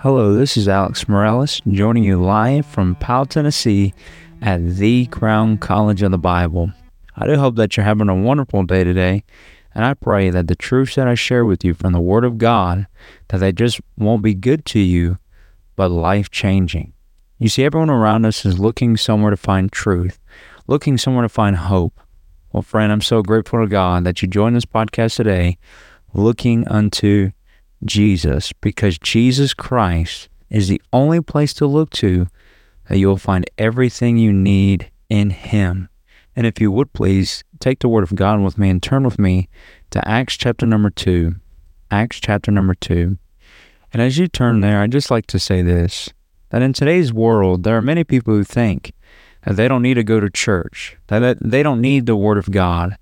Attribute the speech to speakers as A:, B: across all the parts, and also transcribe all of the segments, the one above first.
A: Hello, this is Alex Morales joining you live from Powell, Tennessee at the Crown College of the Bible. I do hope that you're having a wonderful day today, and I pray that the truths that I share with you from the Word of God, that they just won't be good to you, but life-changing. You see, everyone around us is looking somewhere to find truth, looking somewhere to find hope. Well, friend, I'm so grateful to God that you joined this podcast today, looking unto Jesus because Jesus Christ is the only place to look to that you'll find everything you need in Him. And if you would please take the Word of God with me and turn with me to Acts chapter number 2. Acts chapter number 2. And as you turn there, I'd just like to say this that in today's world, there are many people who think that they don't need to go to church, that they don't need the Word of God,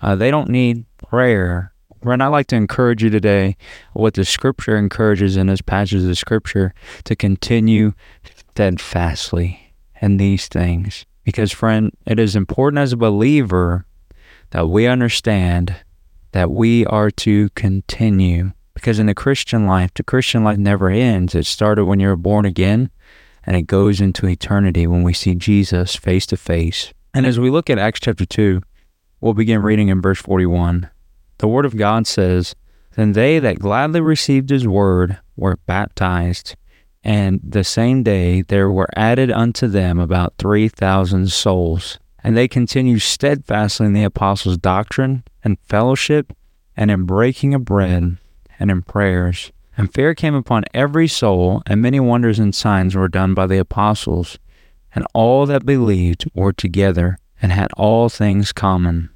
A: uh, they don't need prayer Friend, I'd like to encourage you today what the scripture encourages in this passage of scripture to continue steadfastly in these things. Because, friend, it is important as a believer that we understand that we are to continue. Because in the Christian life, the Christian life never ends. It started when you're born again and it goes into eternity when we see Jesus face to face. And as we look at Acts chapter 2, we'll begin reading in verse 41 the Word of God says, Then they that gladly received his word were baptized, and the same day there were added unto them about three thousand souls. And they continued steadfastly in the apostles' doctrine and fellowship, and in breaking of bread, and in prayers. And fear came upon every soul, and many wonders and signs were done by the apostles. And all that believed were together, and had all things common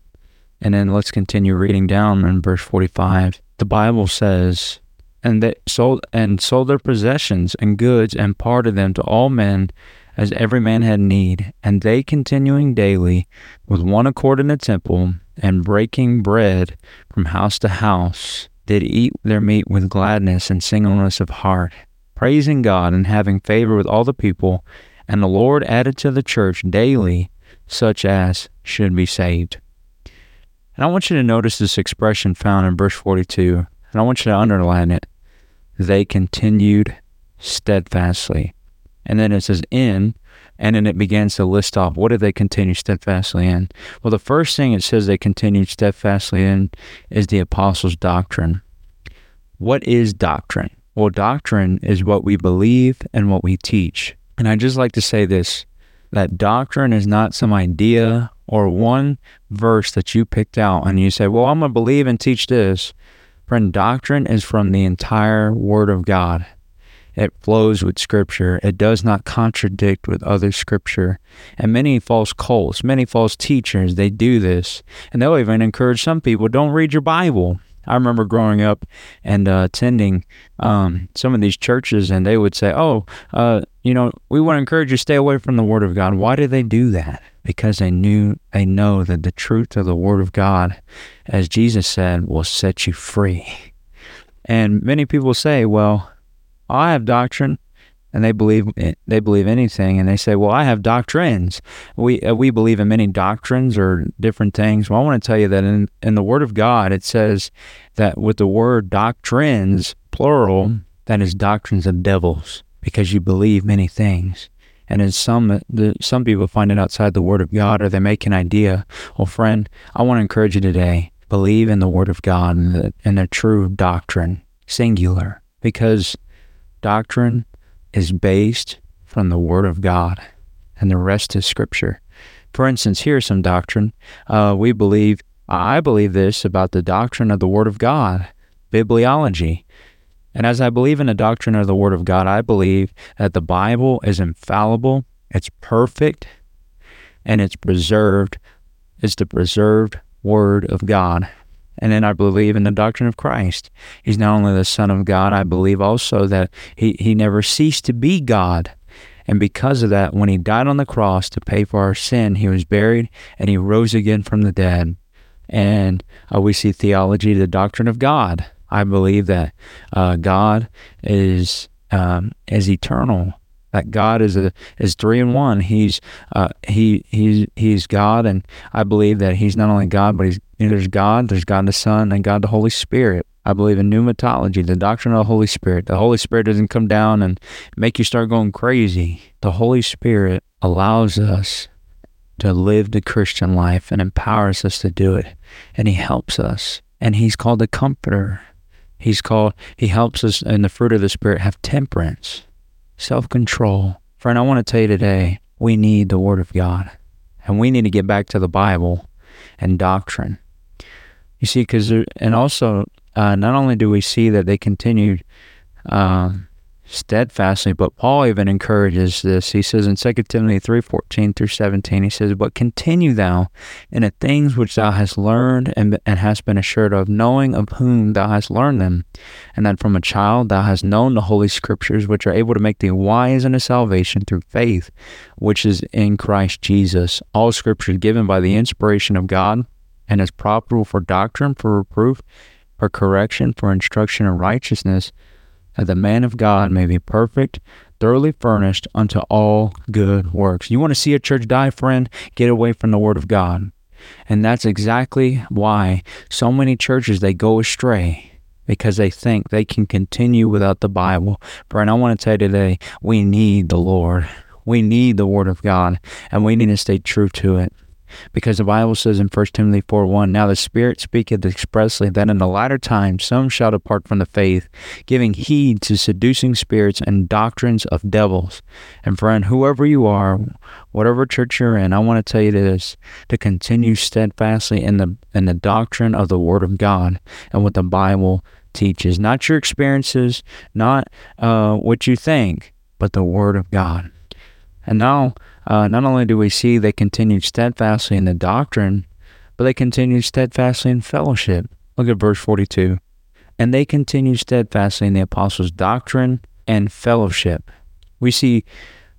A: and then let's continue reading down in verse 45. The Bible says, and they sold and sold their possessions and goods and parted them to all men as every man had need, and they continuing daily with one accord in the temple and breaking bread from house to house, did eat their meat with gladness and singleness of heart, praising God and having favor with all the people. And the Lord added to the church daily such as should be saved. And I want you to notice this expression found in verse 42, and I want you to underline it. They continued steadfastly. And then it says in, and then it begins to list off what did they continue steadfastly in? Well, the first thing it says they continued steadfastly in is the apostles' doctrine. What is doctrine? Well, doctrine is what we believe and what we teach. And I just like to say this that doctrine is not some idea or one verse that you picked out and you say, Well, I'm going to believe and teach this. Friend, doctrine is from the entire Word of God. It flows with Scripture. It does not contradict with other Scripture. And many false cults, many false teachers, they do this. And they'll even encourage some people don't read your Bible. I remember growing up and uh, attending um, some of these churches, and they would say, "Oh, uh, you know, we want to encourage you to stay away from the Word of God." Why do they do that? Because they knew they know that the truth of the Word of God, as Jesus said, will set you free. And many people say, "Well, I have doctrine." And they believe they believe anything, and they say, "Well, I have doctrines. We uh, we believe in many doctrines or different things." Well, I want to tell you that in in the Word of God, it says that with the word doctrines plural, that is doctrines of devils, because you believe many things. And in some the, some people find it outside the Word of God, or they make an idea. Well, friend, I want to encourage you today: believe in the Word of God and the, and the true doctrine, singular, because doctrine is based from the Word of God, and the rest is Scripture. For instance, here's some doctrine. Uh, we believe, I believe this about the doctrine of the Word of God, bibliology. And as I believe in the doctrine of the Word of God, I believe that the Bible is infallible, it's perfect, and it's preserved. It's the preserved Word of God. And then I believe in the doctrine of Christ. He's not only the Son of God, I believe also that he, he never ceased to be God. And because of that, when he died on the cross to pay for our sin, he was buried and he rose again from the dead. And uh, we see theology, the doctrine of God. I believe that uh, God is um, is eternal that God is a is three in one. He's uh, he he's he's God, and I believe that He's not only God, but He's you know, there's God, there's God the Son, and God the Holy Spirit. I believe in pneumatology, the doctrine of the Holy Spirit. The Holy Spirit doesn't come down and make you start going crazy. The Holy Spirit allows us to live the Christian life and empowers us to do it. And He helps us. And He's called the Comforter. He's called, He helps us in the fruit of the Spirit have temperance, self control. Friend, I want to tell you today, we need the Word of God. And we need to get back to the Bible and doctrine. You see, because, and also, uh, not only do we see that they continued uh, steadfastly, but Paul even encourages this. He says in 2 Timothy 3:14 through 17, he says, "But continue thou in the things which thou hast learned and, and hast been assured of, knowing of whom thou hast learned them, and that from a child thou hast known the holy scriptures, which are able to make thee wise unto salvation through faith, which is in Christ Jesus. All scripture given by the inspiration of God." and is profitable for doctrine, for reproof, for correction, for instruction in righteousness, that the man of God may be perfect, thoroughly furnished unto all good works. You want to see a church die, friend? Get away from the Word of God. And that's exactly why so many churches they go astray because they think they can continue without the Bible. Friend, I want to tell you today, we need the Lord. We need the Word of God, and we need to stay true to it. Because the Bible says in 1 Timothy 4 1, Now the Spirit speaketh expressly that in the latter times some shall depart from the faith, giving heed to seducing spirits and doctrines of devils. And friend, whoever you are, whatever church you're in, I want to tell you this to continue steadfastly in the in the doctrine of the Word of God and what the Bible teaches. Not your experiences, not uh, what you think, but the Word of God. And now uh, not only do we see they continued steadfastly in the doctrine, but they continued steadfastly in fellowship. Look at verse 42. And they continued steadfastly in the apostles' doctrine and fellowship. We see,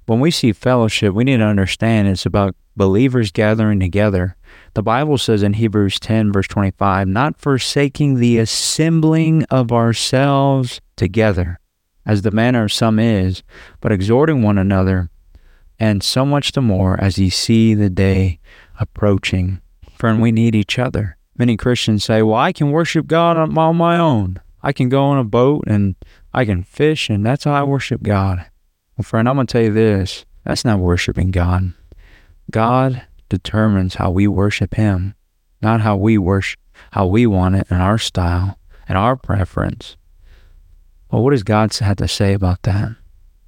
A: when we see fellowship, we need to understand it's about believers gathering together. The Bible says in Hebrews 10, verse 25, not forsaking the assembling of ourselves together, as the manner of some is, but exhorting one another and so much the more as ye see the day approaching. Friend, we need each other. Many Christians say, Well, I can worship God on my own. I can go on a boat and I can fish, and that's how I worship God. Well, friend, I'm going to tell you this that's not worshiping God. God determines how we worship Him, not how we worship, how we want it in our style and our preference. Well, what does God have to say about that?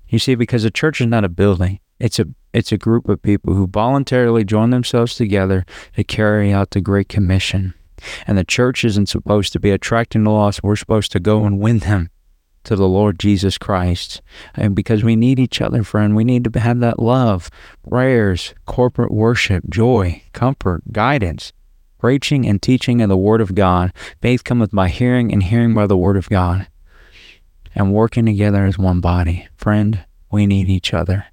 A: You see, because the church is not a building, it's a it's a group of people who voluntarily join themselves together to carry out the Great Commission. And the church isn't supposed to be attracting the lost. We're supposed to go and win them to the Lord Jesus Christ. And because we need each other, friend, we need to have that love, prayers, corporate worship, joy, comfort, guidance, preaching and teaching of the Word of God. Faith cometh by hearing, and hearing by the Word of God. And working together as one body. Friend, we need each other.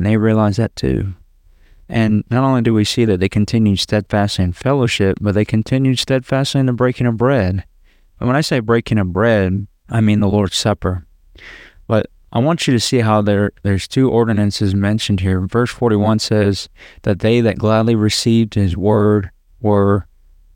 A: And they realized that too. And not only do we see that they continued steadfastly in fellowship, but they continued steadfastly in the breaking of bread. And when I say breaking of bread, I mean the Lord's Supper. But I want you to see how there there's two ordinances mentioned here. Verse 41 says that they that gladly received his word were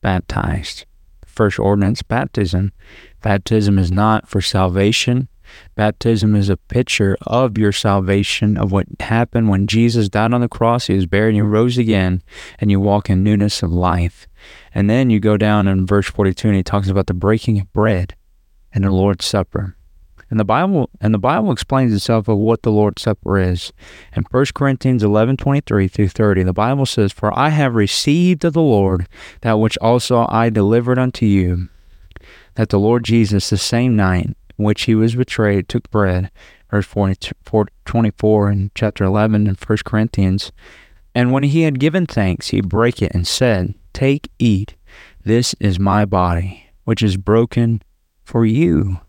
A: baptized. First ordinance, baptism. Baptism is not for salvation. Baptism is a picture of your salvation, of what happened when Jesus died on the cross. He was buried and he rose again, and you walk in newness of life. And then you go down in verse 42 and he talks about the breaking of bread and the Lord's Supper. And the Bible and the Bible explains itself of what the Lord's Supper is. In 1 Corinthians 11, 23 through 30, the Bible says, For I have received of the Lord that which also I delivered unto you, that the Lord Jesus, the same night which he was betrayed, took bread, verse 24 in chapter 11 in 1 Corinthians. And when he had given thanks, he brake it and said, Take, eat, this is my body, which is broken for you.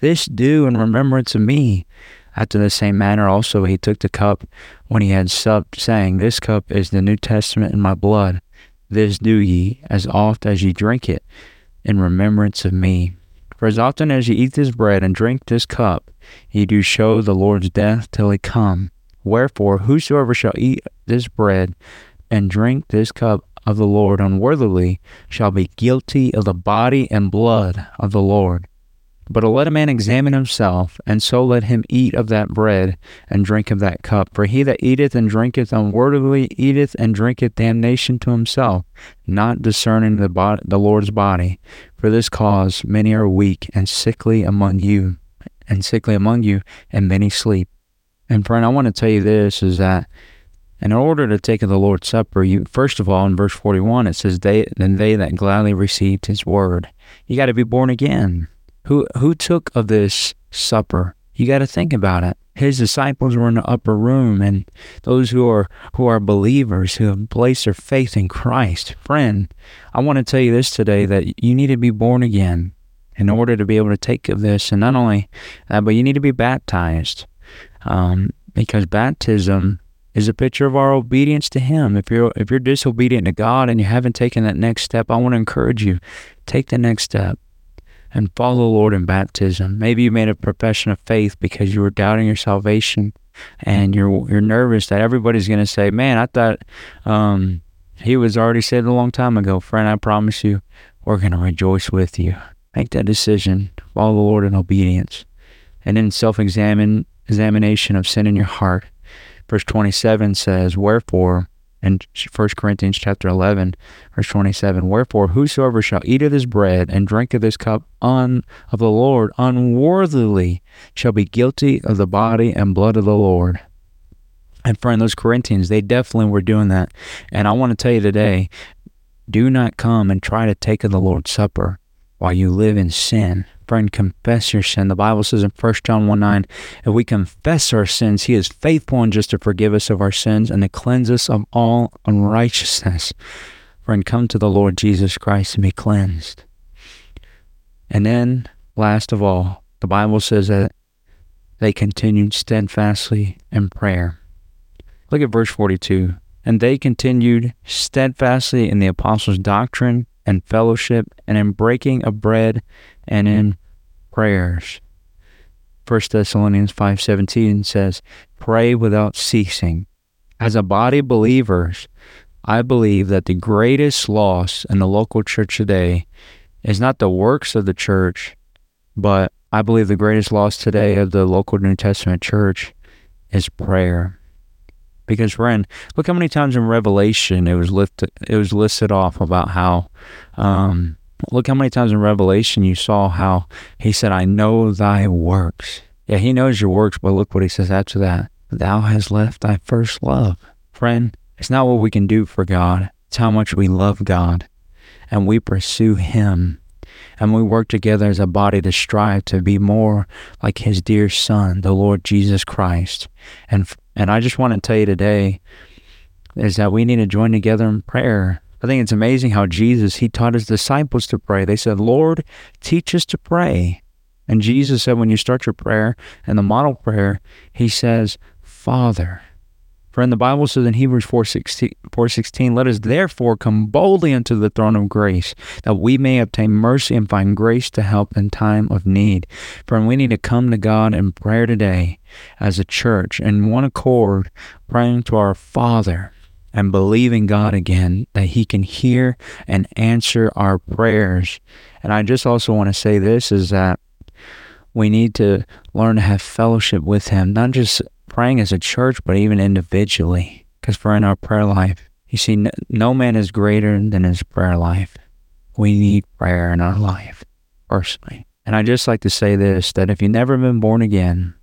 A: This do in remembrance of me. After the same manner also he took the cup when he had supped, saying, This cup is the New Testament in my blood. This do ye, as oft as ye drink it, in remembrance of me. For as often as ye eat this bread and drink this cup, ye do show the Lord's death till he come. Wherefore, whosoever shall eat this bread and drink this cup of the Lord unworthily shall be guilty of the body and blood of the Lord. But let a man examine himself, and so let him eat of that bread and drink of that cup. For he that eateth and drinketh unworthily eateth and drinketh damnation to himself, not discerning the, the Lord's body. For this cause many are weak and sickly among you, and sickly among you, and many sleep. And friend, I want to tell you this is that in order to take of the Lord's Supper, you first of all in verse forty one it says, They then they that gladly received his word. You got to be born again. Who who took of this supper? You got to think about it. His disciples were in the upper room, and those who are who are believers who have placed their faith in Christ. Friend, I want to tell you this today that you need to be born again in order to be able to take of this, and not only that, but you need to be baptized, um, because baptism is a picture of our obedience to Him. If you're if you're disobedient to God and you haven't taken that next step, I want to encourage you, take the next step and follow the Lord in baptism. Maybe you made a profession of faith because you were doubting your salvation and you're you're nervous that everybody's going to say, "Man, I thought um, he was already saved a long time ago." Friend, I promise you, we're going to rejoice with you. Make that decision. Follow the Lord in obedience, and then self-examine examination of sin in your heart. Verse 27 says, "Wherefore." In 1 Corinthians chapter 11, verse 27, Wherefore whosoever shall eat of this bread and drink of this cup un, of the Lord unworthily shall be guilty of the body and blood of the Lord. And friend, those Corinthians, they definitely were doing that. And I want to tell you today, do not come and try to take of the Lord's Supper while you live in sin. Friend, confess your sin. The Bible says in 1 John 1 9, if we confess our sins, he is faithful and just to forgive us of our sins and to cleanse us of all unrighteousness. Friend, come to the Lord Jesus Christ and be cleansed. And then, last of all, the Bible says that they continued steadfastly in prayer. Look at verse 42. And they continued steadfastly in the apostles' doctrine and fellowship and in breaking of bread and in prayers. 1 Thessalonians 5:17 says, "Pray without ceasing." As a body of believers, I believe that the greatest loss in the local church today is not the works of the church, but I believe the greatest loss today of the local New Testament church is prayer. Because friend, look how many times in Revelation it was lifted, it was listed off about how um, look how many times in Revelation you saw how he said, I know thy works. Yeah, he knows your works, but look what he says after that. Thou hast left thy first love. Friend, it's not what we can do for God, it's how much we love God and we pursue him and we work together as a body to strive to be more like his dear son, the Lord Jesus Christ. And and I just want to tell you today is that we need to join together in prayer. I think it's amazing how Jesus he taught his disciples to pray. They said, "Lord, teach us to pray." And Jesus said when you start your prayer and the model prayer, he says, "Father, Friend, the Bible says in Hebrews 4.16, Let us therefore come boldly unto the throne of grace, that we may obtain mercy and find grace to help in time of need. Friend, we need to come to God in prayer today as a church in one accord, praying to our Father and believing God again that He can hear and answer our prayers. And I just also want to say this is that we need to learn to have fellowship with Him, not just praying as a church, but even individually. Because for in our prayer life, you see, no, man is greater than his prayer life. We need prayer in our life, personally. And I just like to say this that if you've never been born again,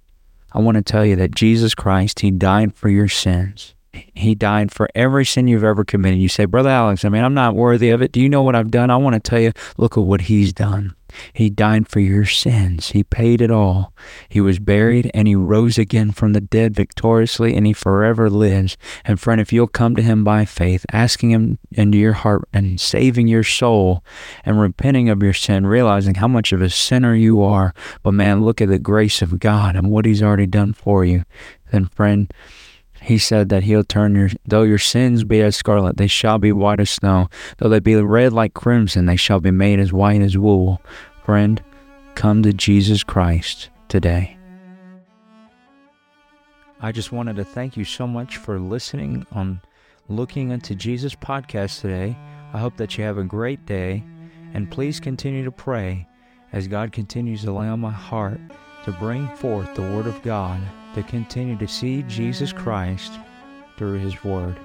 A: I want to tell you that Jesus Christ, He died for your sins. He died for every sin you've ever committed. You say, Brother Alex, I mean, I'm not worthy of it. Do you know what I've done? I want to tell you, look at what He's done. He died for your sins. He paid it all. He was buried and he rose again from the dead victoriously and he forever lives. And friend, if you'll come to him by faith, asking him into your heart and saving your soul and repenting of your sin, realizing how much of a sinner you are, but man, look at the grace of God and what he's already done for you, then friend, he said that he'll turn your, though your sins be as scarlet, they shall be white as snow. Though they be red like crimson, they shall be made as white as wool. Friend, come to Jesus Christ today. I just wanted to thank you so much for listening on looking unto Jesus podcast today. I hope that you have a great day, and please continue to pray as God continues to lay on my heart to bring forth the Word of God, to continue to see Jesus Christ through His Word.